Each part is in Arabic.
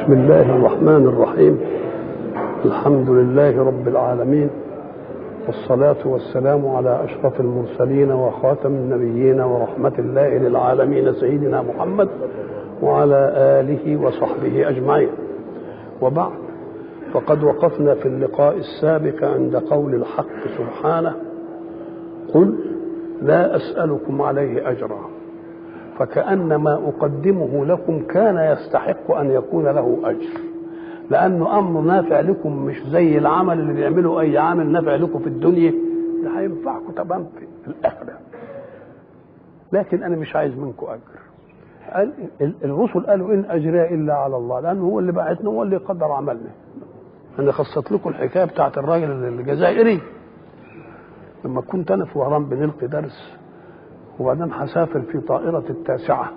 بسم الله الرحمن الرحيم. الحمد لله رب العالمين. والصلاة والسلام على أشرف المرسلين وخاتم النبيين ورحمة الله للعالمين سيدنا محمد وعلى آله وصحبه أجمعين. وبعد فقد وقفنا في اللقاء السابق عند قول الحق سبحانه. قل لا أسألكم عليه أجرا. فكأن ما أقدمه لكم كان يستحق أن يكون له أجر. لأنه أمر نافع لكم مش زي العمل اللي بيعمله أي عامل نافع لكم في الدنيا. ده هينفعكم تمام في الآخرة. لكن أنا مش عايز منكم أجر. قال الرسل قالوا إن أجري إلا على الله لأنه هو اللي بعتنا هو اللي قدر عملنا. أنا خصت لكم الحكاية بتاعت الراجل الجزائري. لما كنت أنا في وهران بنلقي درس وبعدين هسافر في طائرة التاسعة.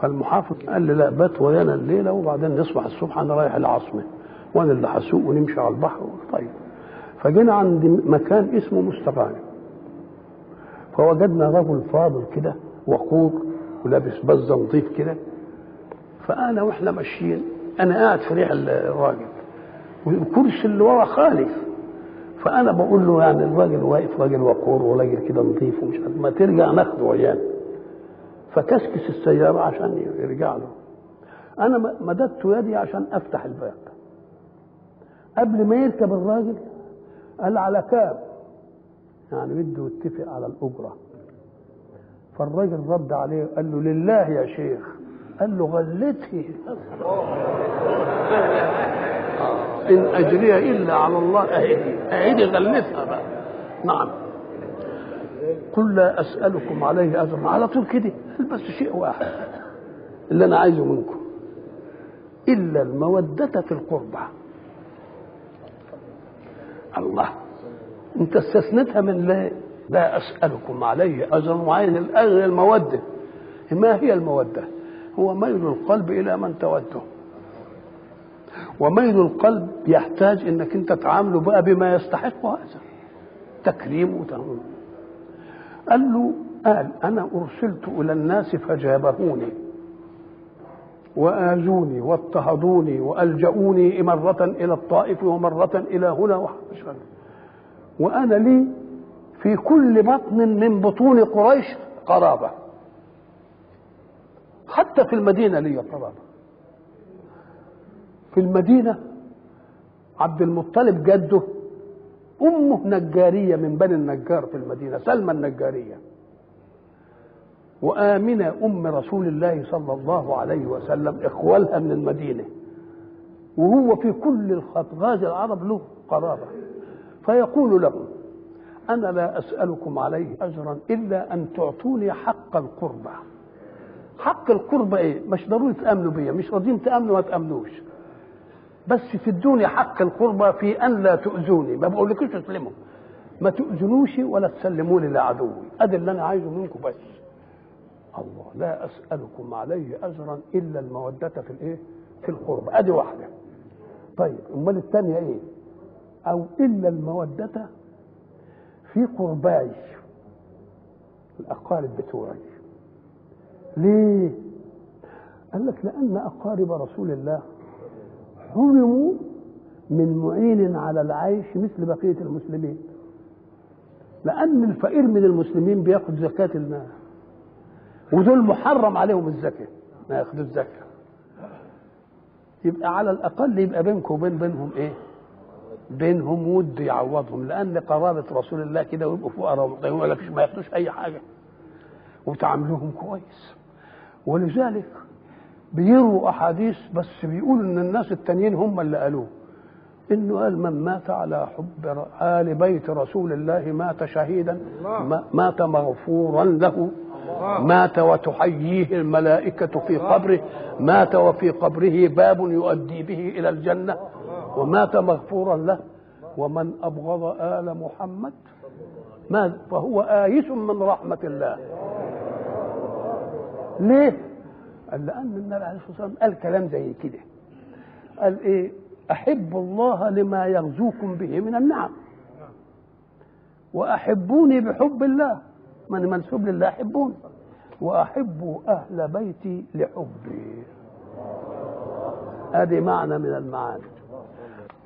فالمحافظ قال لي لا بات ويانا الليلة وبعدين نصبح الصبح أنا رايح العاصمة. وأنا اللي هسوق ونمشي على البحر طيب. فجينا عند مكان اسمه مستغانم. فوجدنا رجل فاضل كده وقور ولابس بزة نظيف كده. فأنا وإحنا ماشيين أنا قاعد في ريح الراجل. والكرسي اللي ورا خالف فأنا بقول له يعني الراجل واقف راجل وقور وراجل كده نظيف ومش عارف ما ترجع ناخده ويانا فكسكس السيارة عشان يرجع له. أنا مددت يدي عشان أفتح الباب. قبل ما يركب الراجل قال على كام يعني بده يتفق على الأجرة. فالراجل رد عليه قال له لله يا شيخ. قال له غلتي إن أجري إلا على الله. أهدي أهدي غلتها بقى. نعم. قل لا أسألكم عليه أجرا. على طول كده. بس شيء واحد اللي أنا عايزه منكم؟ إلا المودة في القربى الله. أنت استثنتها من لا لا أسألكم عليه أجرا. وعين الأجر المودة. ما هي المودة؟ هو ميل القلب إلى من توده. وميل القلب يحتاج إنك أنت تعامله بقى بما يستحق هذا. تكريم وتهون قال له قال أنا أرسلت إلى الناس فجابهوني وآذوني واضطهدوني وألجؤوني مرة إلى الطائف ومرة إلى هنا وحشا وأنا لي في كل بطن من بطون قريش قرابة. حتى في المدينة لي قرابة. في المدينة. عبد المطلب جده أمه نجارية من بني النجار في المدينة سلمى النجارية. وآمنة أم رسول الله صلى الله عليه وسلم إخوالها من المدينة. وهو في كل الخطغاز العرب له قرابة. فيقول لهم أنا لا أسألكم عليه أجرا إلا أن تعطوني حق القربة حق القربة إيه؟ مش ضروري تأمنوا بيا مش راضيين تأمنوا ما تأمنوش. بس تدوني حق القربى في أن لا تؤذوني. ما بقولكوش تسلموا. ما تؤذنوش ولا تسلموني لعدوي ادي اللي أنا عايزه منكم بس. الله لا أسألكم عليه أجرا إلا المودة في الإيه؟ في القربى أدي واحدة. طيب أمال الثانية إيه؟ أو إلا المودة في قرباي. الأقارب بتوعي. ليه؟ قال لك لأن أقارب رسول الله حرموا من معين على العيش مثل بقية المسلمين. لأن الفقير من المسلمين بياخد زكاة المال. ودول محرم عليهم الزكاة ما ياخدوا الزكاة. يبقى على الأقل يبقى بينكم وبين بينهم إيه؟ بينهم ود يعوضهم لأن قرابة رسول الله كده ويبقوا فقراء فيش ما ياخدوش أي حاجة. وتعاملوهم كويس. ولذلك بيروا أحاديث بس بيقولوا إن الناس التانيين هم اللي قالوه. إنه قال من مات على حب آل بيت رسول الله مات شهيدا مات مغفورا له. مات وتحييه الملائكة في قبره. مات وفي قبره باب يؤدي به إلى الجنة. ومات مغفورا له. ومن أبغض آل محمد ما فهو آيس من رحمة الله. ليه؟ قال لأن النبي عليه الصلاة والسلام قال كلام زي كده. قال إيه؟ أحب الله لما يغزوكم به من النعم. وأحبوني بحب الله. من منسوب لله أحبوني وأحب أهل بيتي لحبي. ادي معنى من المعاني.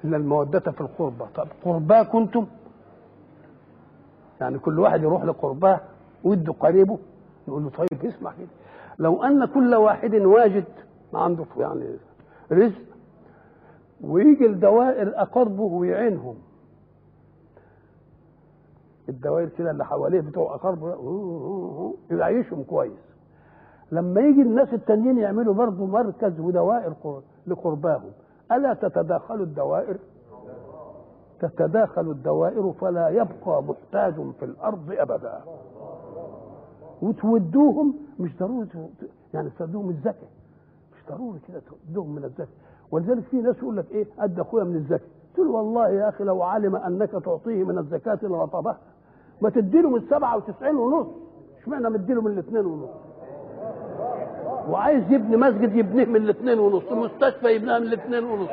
إن المودة في القربى طب قرباه كنتم؟ يعني كل واحد يروح لقرباه وده قريبه يقول له طيب اسمع كده. لو أن كل واحد واجد ما عنده يعني رزق ويجي الدوائر أقربه ويعينهم. الدوائر كده اللي حواليه بتوع اقربه يعيشهم كويس. لما يجي الناس التانيين يعملوا برضه مركز ودوائر لقرباهم ألا تتداخل الدوائر؟ تتداخل الدوائر فلا يبقى محتاج في الأرض أبدا. وتودوهم مش ضروري يعني تودوهم الزكاة. مش ضروري كده تودوهم من الزكاة. ولذلك في ناس يقول لك إيه؟ ادى أخويا من الزكاة. قلت له والله يا أخي لو علم أنك تعطيه من الزكاة لرطبها ما تديله من 97 ونص. اشمعنى مديله من الاثنين ونص؟ وعايز يبني مسجد يبنيه من الاثنين ونص مستشفى يبنيها من الاثنين ونص.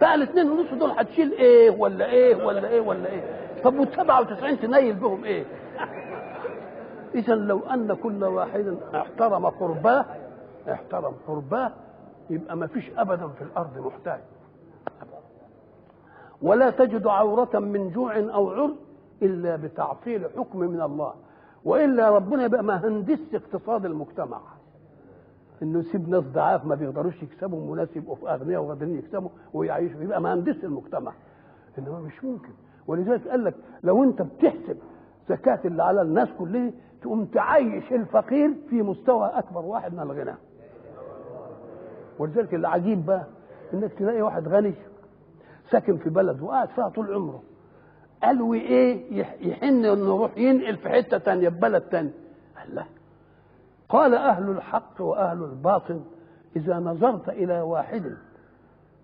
بقى الاثنين ونص دول هتشيل إيه ولا إيه ولا إيه ولا إيه؟ طب وال 97 تنيل بهم إيه؟ اذا لو أن كل واحد احترم قرباه احترم قرباه يبقى ما فيش ابدا في الأرض محتاج. ولا تجد عورة من جوع أو عر إلا بتعطيل حكم من الله. وإلا ربنا يبقى ما هندس اقتصاد المجتمع. إنه يسيب ناس ضعاف ما بيقدروش يكسبوا وناس يبقوا في أغنياء وقادرين يكسبوا ويعيشوا. يبقى مهندس المجتمع. إنما مش ممكن. ولذلك قال لك لو أنت بتحسب زكاة اللي على الناس كلها تقوم تعيش الفقير في مستوى أكبر واحد من الغنى. ولذلك العجيب بقى إنك تلاقي واحد غني ساكن في بلد وقاعد فيها طول عمره. قالوا إيه؟ يحن إنه يروح ينقل في حتة تانية في بلد تاني. قال لا. قال أهل الحق وأهل الباطل إذا نظرت إلى واحد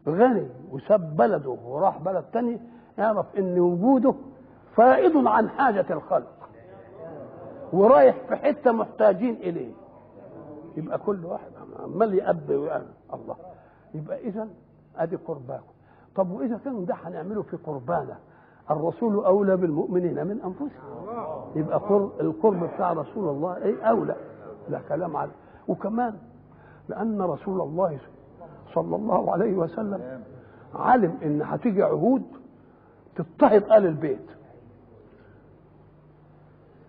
غني وساب بلده وراح بلد تاني اعرف إن وجوده فائض عن حاجة الخلق. ورايح في حتة محتاجين إليه. يبقى كل واحد عمال يأب ويعمل الله. يبقى إذا أدي قرباكم. طب وإذا كانوا ده هنعمله في قربانا الرسول أولى بالمؤمنين من أنفسهم. يبقى القرب بتاع رسول الله إيه؟ أولى. لا كلام عليه وكمان لأن رسول الله صلى الله عليه وسلم علم إن هتيجي عهود تضطهد آل البيت.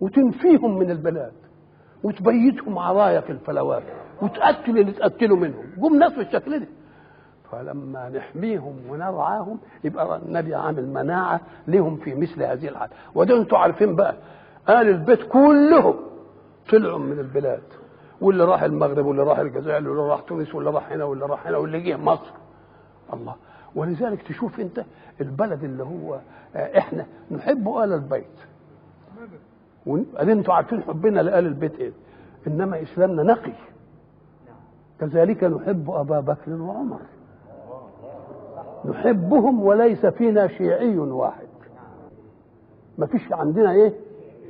وتنفيهم من البلاد وتبيتهم عرايا في الفلوات وتقتل اللي تقتلوا منهم. جم ناس بالشكل ده. فلما نحميهم ونرعاهم يبقى النبي عامل مناعة لهم في مثل هذه الحالة وده أنتوا عارفين بقى آل البيت كلهم طلعوا من البلاد. واللي راح المغرب واللي راح الجزائر واللي راح تونس واللي راح هنا واللي راح هنا واللي جه مصر. الله. ولذلك تشوف انت البلد اللي هو إحنا نحب آل البيت. أنتوا عارفين حبنا لآل البيت إيه؟ إنما إسلامنا نقي. كذلك نحب أبا بكر وعمر. نحبهم وليس فينا شيعي واحد. ما فيش عندنا إيه؟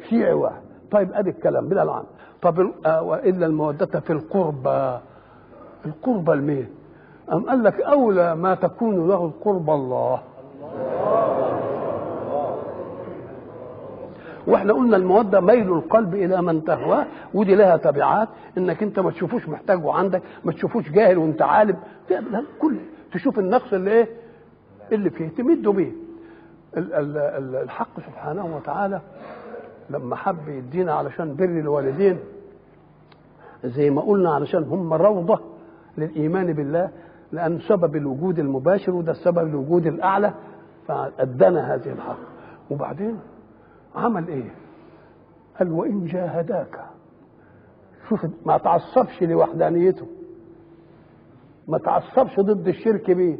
شيعي واحد. طيب أدي الكلام بلا العام طب آه وإلا المودة في القربى القربى لمين؟ أم قال لك أولى ما تكون له القرب الله. وإحنا قلنا المودة ميل القلب إلى من تهواه ودي لها تبعات إنك أنت ما تشوفوش محتاجه عندك ما تشوفوش جاهل وأنت عالم. كل تشوف النقص اللي إيه؟ اللي فيه تمد به. الحق سبحانه وتعالى لما حب يدينا علشان بر الوالدين زي ما قلنا علشان هم روضة للإيمان بالله لأن سبب الوجود المباشر وده السبب الوجود الأعلى فأدانا هذه الحق. وبعدين؟ عمل إيه؟ قال وإن جاهداك. شوف ما تعصبش لوحدانيته. ما تعصبش ضد الشرك به.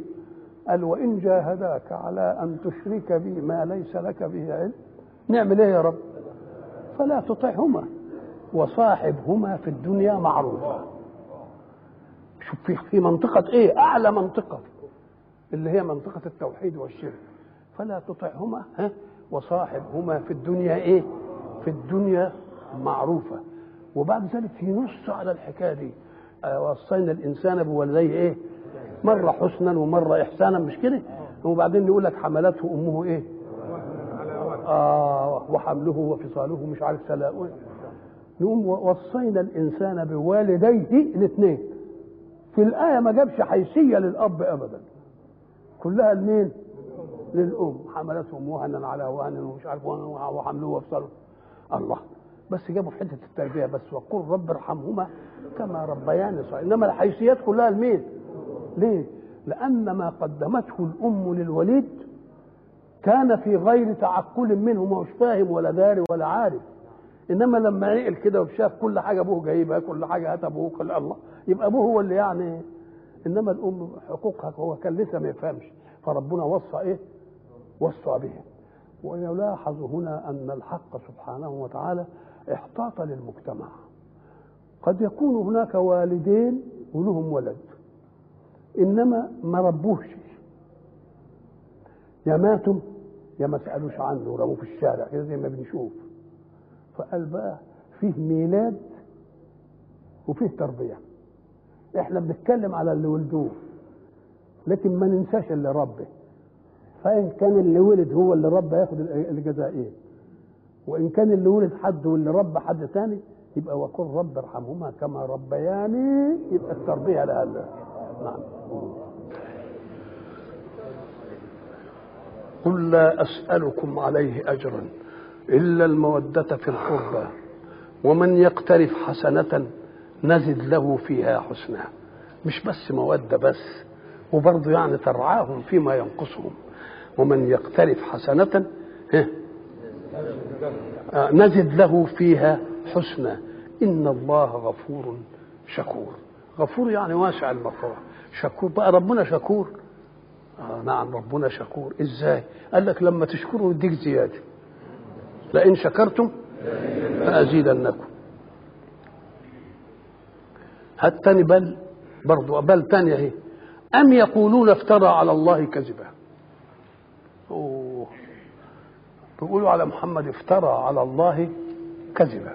قال وإن جاهداك على أن تشرك بي ما ليس لك به علم. نعمل إيه يا رب؟ فلا تطعهما. وصاحبهما في الدنيا معروفا شوف في في منطقة إيه؟ أعلى منطقة اللي هي منطقة التوحيد والشرك. فلا تطعهما ها؟ وصاحبهما في الدنيا إيه؟ في الدنيا معروفة وبعد ذلك ينص على الحكاية دي وصينا الإنسان بوالديه إيه؟ مرة حسنا ومرة إحسانا مش كده؟ وبعدين يقول لك حملته أمه إيه؟ آه وحمله وفصاله مش عارف سلاء نقوم وصينا الإنسان بوالديه الاثنين في الآية ما جابش حيثية للأب أبدا كلها لمين؟ للأم حملتهم وهنا على وهن ومش عارف وحملوه وافصلوا الله بس جابوا في حتة التربية بس وقل رب ارحمهما كما ربياني صغيرا إنما الحيثيات كلها لمين؟ ليه؟ لأن ما قدمته الأم للوليد كان في غير تعقل منه ما هوش فاهم ولا داري ولا عارف إنما لما عقل كده وشاف كل حاجة أبوه جايبها كل حاجة هات أبوه قال الله يبقى أبوه هو اللي يعني إنما الأم حقوقها هو كان لسه ما يفهمش فربنا وصى إيه؟ وصى به ويلاحظ هنا أن الحق سبحانه وتعالى احتاط للمجتمع. قد يكون هناك والدين ولهم ولد. إنما ما ربوش. يا ماتوا يا ما سألوش عنه ورموه في الشارع كده زي ما بنشوف. فقال بقى فيه ميلاد وفيه تربية. إحنا بنتكلم على اللي ولدوه لكن ما ننساش اللي ربه فإن كان اللي ولد هو اللي ربى ياخد الجزاء إيه وإن كان اللي ولد حد واللي ربى حد ثاني يبقى وقل رب ارحمهما كما ربياني يبقى التربية لها نعم. قل لا أسألكم عليه أجرا إلا المودة في القربى ومن يقترف حسنة نزد له فيها حسنا. مش بس مودة بس وبرضه يعني ترعاهم فيما ينقصهم. ومن يقترف حسنة نزد له فيها حسنا إن الله غفور شكور. غفور يعني واسع المغفرة. شكور بقى ربنا شكور؟ آه نعم ربنا شكور. إزاي؟ قال لك لما تشكروا يديك زيادة. لئن شكرتم لأزيدنكم. هات تاني بل برضو بل تانية أهي. أم يقولون افترى على الله كذبا؟ بيقولوا على محمد افترى على الله كذبا.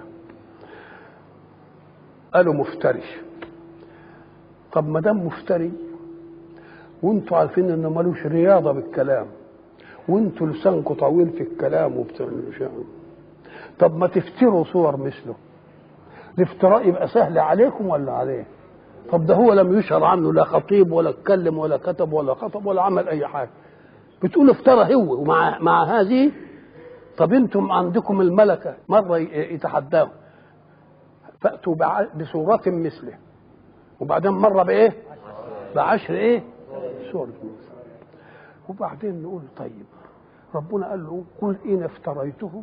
قالوا مفتري. طب ما دام مفتري وانتوا عارفين إنه ملوش رياضة بالكلام وانتوا لسانكم طويل في الكلام وبتعملوا طب ما تفتروا صور مثله. الافتراء يبقى سهل عليكم ولا عليه؟ طب ده هو لم يشهر عنه لا خطيب ولا اتكلم ولا كتب ولا خطب ولا عمل أي حاجة. بتقول افترى هو ومع مع هذه طب أنتم عندكم الملكة مرة يتحداهم. فأتوا بصورة مثله. وبعدين مرة بإيه؟ بعشر إيه؟ موسى وبعدين نقول طيب ربنا قال له قل إن افتريته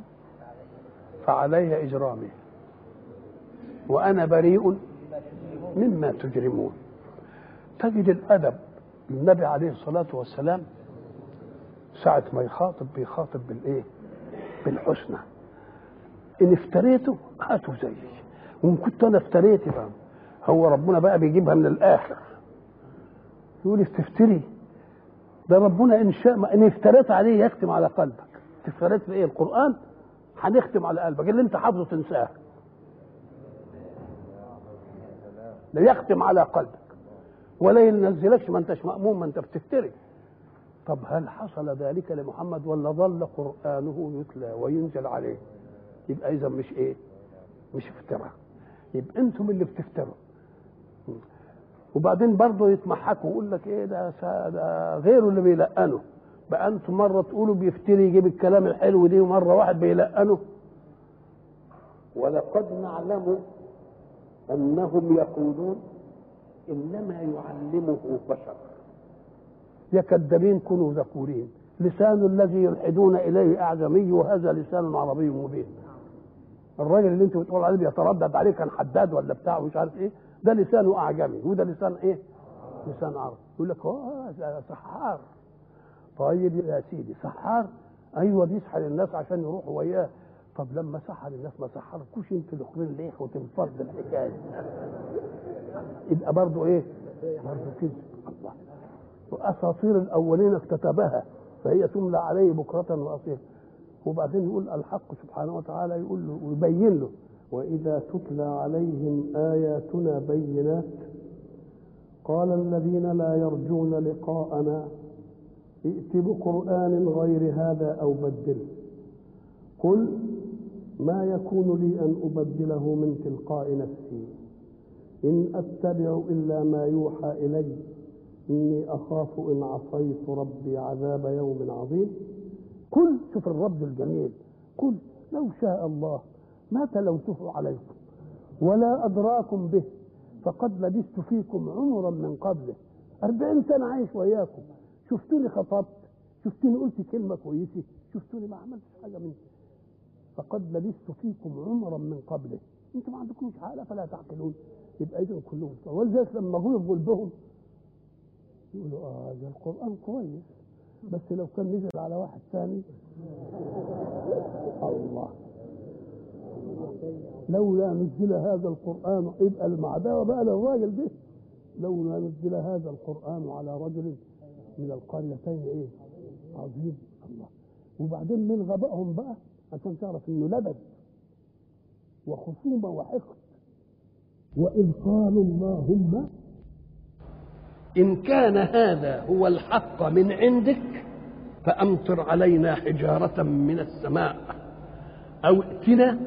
فعلي إجرامي وأنا بريء مما تجرمون. تجد الأدب النبي عليه الصلاة والسلام ساعة ما يخاطب بيخاطب بالإيه؟ بالحسنى. إن افتريته هاتوا زيي. وإن كنت أنا افتريت بقى. هو ربنا بقى بيجيبها من الآخر. يقول تفتري ده ربنا إن شاء إن افتريت عليه يختم على قلبك. افتريت في إيه؟ القرآن؟ هنختم على قلبك. اللي أنت حافظه تنساه. لا يختم على قلبك. ولا ينزلكش ما أنتش مأمون ما أنت بتفتري. طب هل حصل ذلك لمحمد ولا ظل قرآنه يتلى وينزل عليه؟ يبقى إذا مش إيه؟ مش افتراء. يبقى أنتم اللي بتفتروا. وبعدين برضه يتمحكوا ويقول لك إيه ده, ده غيره اللي بيلقنه. بقى أنتم مرة تقولوا بيفتري يجيب الكلام الحلو دي ومرة واحد بيلقنه. ولقد نعلم أنهم يقولون إنما يعلمه بشر. يا كذابين كونوا ذكورين لسان الذي يلحدون إليه أعجمي وهذا لسان عربي مبين. الراجل اللي انت بتقول عليه بيتردد عليه كان حداد ولا بتاع ومش عارف إيه ده لسانه أعجمي وده لسان إيه؟ لسان عربي. يقول لك آه سحار. طيب يا سيدي سحار؟ أيوه بيسحر الناس عشان يروحوا وياه. طب لما سحر الناس ما سحركوش أنتوا الاخرين ليه وتنفض الحكاية يبقى برضه إيه؟ برضه كذب. وأساطير الأولين اكتتبها فهي تملى عليه بكرة وأصيلا. وبعدين يقول الحق سبحانه وتعالى يقول له ويبين له وإذا تتلى عليهم آياتنا بينات قال الذين لا يرجون لقاءنا ائت بقرآن غير هذا أو بدله قل ما يكون لي أن أبدله من تلقاء نفسي إن أتبع إلا ما يوحى إلي. إني أخاف إن عصيت ربي عذاب يوم عظيم. قل شوف الرب الجميل قل لو شاء الله ما تلوته عليكم ولا أدراكم به فقد لبثت فيكم عمرا من قبله. أربعين سنة عايش وياكم. شفتوني خطبت شفتوني قلت كلمة كويسة شفتوني ما عملتش حاجة من فقد لبثت فيكم عمرا من قبله. أنتم ما عندكمش عقل فلا تعقلون. يبقى اذا كلهم ولذلك لما في قلبهم يقولوا آه ده القرآن كويس بس لو كان نزل على واحد ثاني الله. لولا نزل هذا القرآن يبقى المعداوة بقى للراجل ده لولا نزل هذا القرآن على رجل من القريتين إيه؟ عظيم. الله. وبعدين من غبائهم بقى عشان تعرف إنه لبد وخصومة وحقد وإذ قالوا اللهم إن كان هذا هو الحق من عندك فأمطر علينا حجارة من السماء أو ائتنا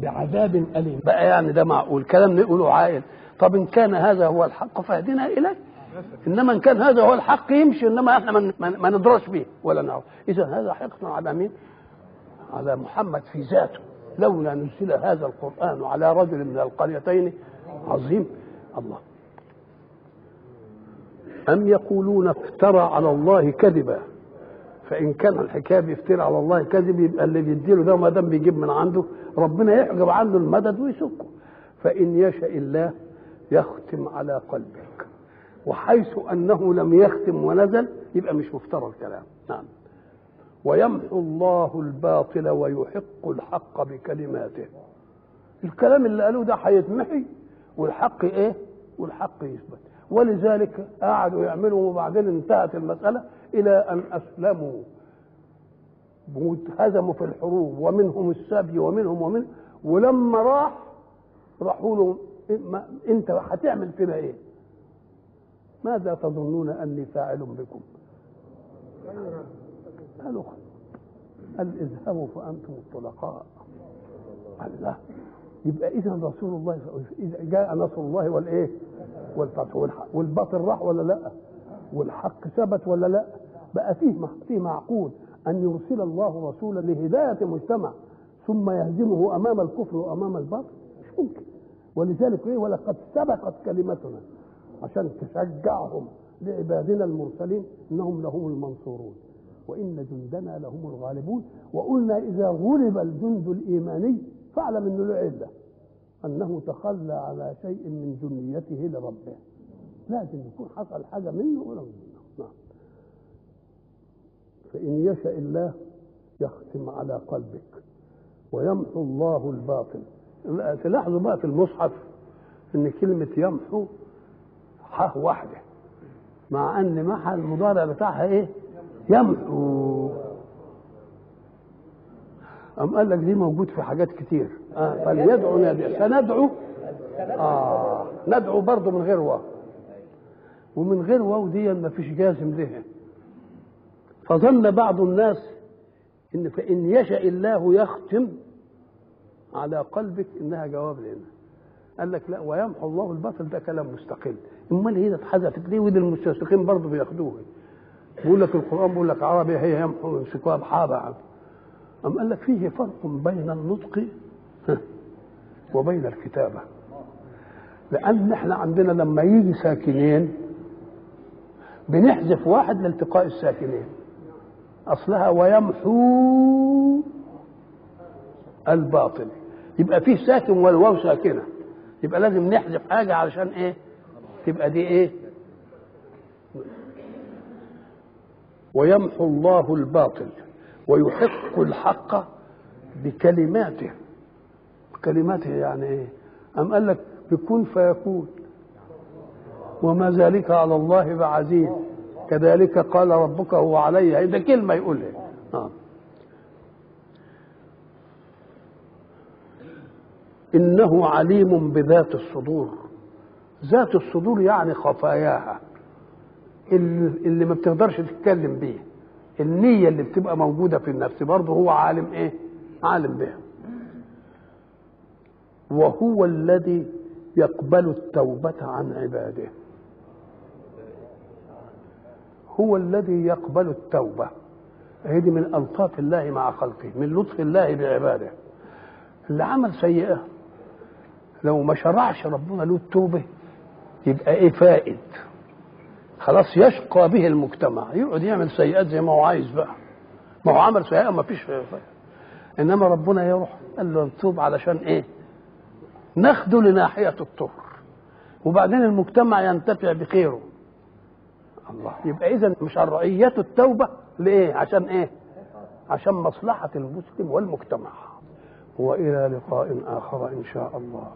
بعذاب أليم. بقى يعني ده معقول كلام نقوله عاقل. طب إن كان هذا هو الحق فاهدنا إليه. إنما إن كان هذا هو الحق يمشي إنما إحنا ما ندرس به ولا نعرف. إذا هذا حقد على مين؟ على محمد في ذاته. لولا نزل هذا القرآن على رجل من القريتين عظيم. الله. أم يقولون افترى على الله كذبا؟ فإن كان الحكاية بيفترى على الله كذب يبقى اللي بيديله ده ما دام بيجيب من عنده ربنا يحجب عنه المدد ويسكه. فإن يشاء الله يختم على قلبك. وحيث أنه لم يختم ونزل يبقى مش مفترى الكلام. نعم. ويمحو الله الباطل ويحق الحق بكلماته. الكلام اللي قالوه ده هيتمحي والحق إيه؟ والحق يثبت. ولذلك قعدوا يعملوا وبعدين انتهت المسألة إلى أن أسلموا هزموا في الحروب ومنهم السبي ومنهم ومن ولما راح راحوا له أنت هتعمل فينا إيه؟ ماذا تظنون أني فاعل بكم؟ قالوا قال اذهبوا فأنتم الطلقاء قال لا يبقى إذا رسول الله إذا جاء نصر الله والإيه؟ والفتح والباطل راح ولا لا؟ والحق ثبت ولا لا؟ بقى فيه فيه معقول أن يرسل الله رسولا لهداية مجتمع ثم يهزمه أمام الكفر وأمام الباطل؟ مش ممكن. ولذلك إيه؟ ولقد سبقت كلمتنا عشان تشجعهم لعبادنا المرسلين إنهم لهم المنصورون. وإن جندنا لهم الغالبون. وقلنا إذا غلب الجند الإيماني فاعلم انه له عله انه تخلى على شيء من جنيته لربه. لازم يكون حصل حاجة منه ولا منه. نعم. فإن يشاء الله يختم على قلبك ويمحو الله الباطل. تلاحظوا بقى في المصحف إن كلمة يمحو ح واحدة مع أن محل المضارع بتاعها إيه؟ يمحو. أم قال لك دي موجود في حاجات كتير؟ آه فليدعو نادي سندعو؟ آه ندعو برضه من غير واو. ومن غير واو دي ما فيش جازم لها فظن بعض الناس إن فان يشاء الله يختم على قلبك إنها جواب لنا. قال لك لا ويمحو الله الباطل ده كلام مستقل. أمال هي اتحذفت ليه؟ ودي المستشرقين برضه بياخدوها. بيقول لك القرآن بيقول لك عربي هي يمحو يمسكوها بحابه أم قال لك فيه فرق بين النطق وبين الكتابة؟ لأن إحنا عندنا لما يجي ساكنين بنحذف واحد لالتقاء الساكنين. أصلها ويمحو الباطل. يبقى فيه ساكن والواو ساكنة. يبقى لازم نحذف حاجة علشان إيه؟ تبقى دي إيه؟ ويمحو الله الباطل. ويحق الحق بكلماته. كلماته يعني إيه؟ أم قال لك بكون فيكون. وما ذلك على الله بعزيز. كذلك قال ربك هو علي. ده كلمة يقولها آه. إنه عليم بذات الصدور. ذات الصدور يعني خفاياها. اللي ما بتقدرش تتكلم بيه. النية اللي بتبقى موجودة في النفس برضه هو عالم إيه؟ عالم بها. وهو الذي يقبل التوبة عن عباده. هو الذي يقبل التوبة. هذه من ألطاف الله مع خلقه من لطف الله بعباده. اللي عمل سيئة. لو ما شرعش ربنا له التوبة يبقى إيه فائد؟ خلاص يشقى به المجتمع يقعد يعمل سيئات زي ما هو عايز بقى. ما هو عمل سيئة ما فيش إنما ربنا يروح قال له توب علشان إيه؟ ناخده لناحية الطهر. وبعدين المجتمع ينتفع بخيره. الله يبقى إذا مشرعية التوبة لإيه؟ عشان إيه؟ عشان مصلحة المسلم والمجتمع. وإلى لقاء آخر إن شاء الله.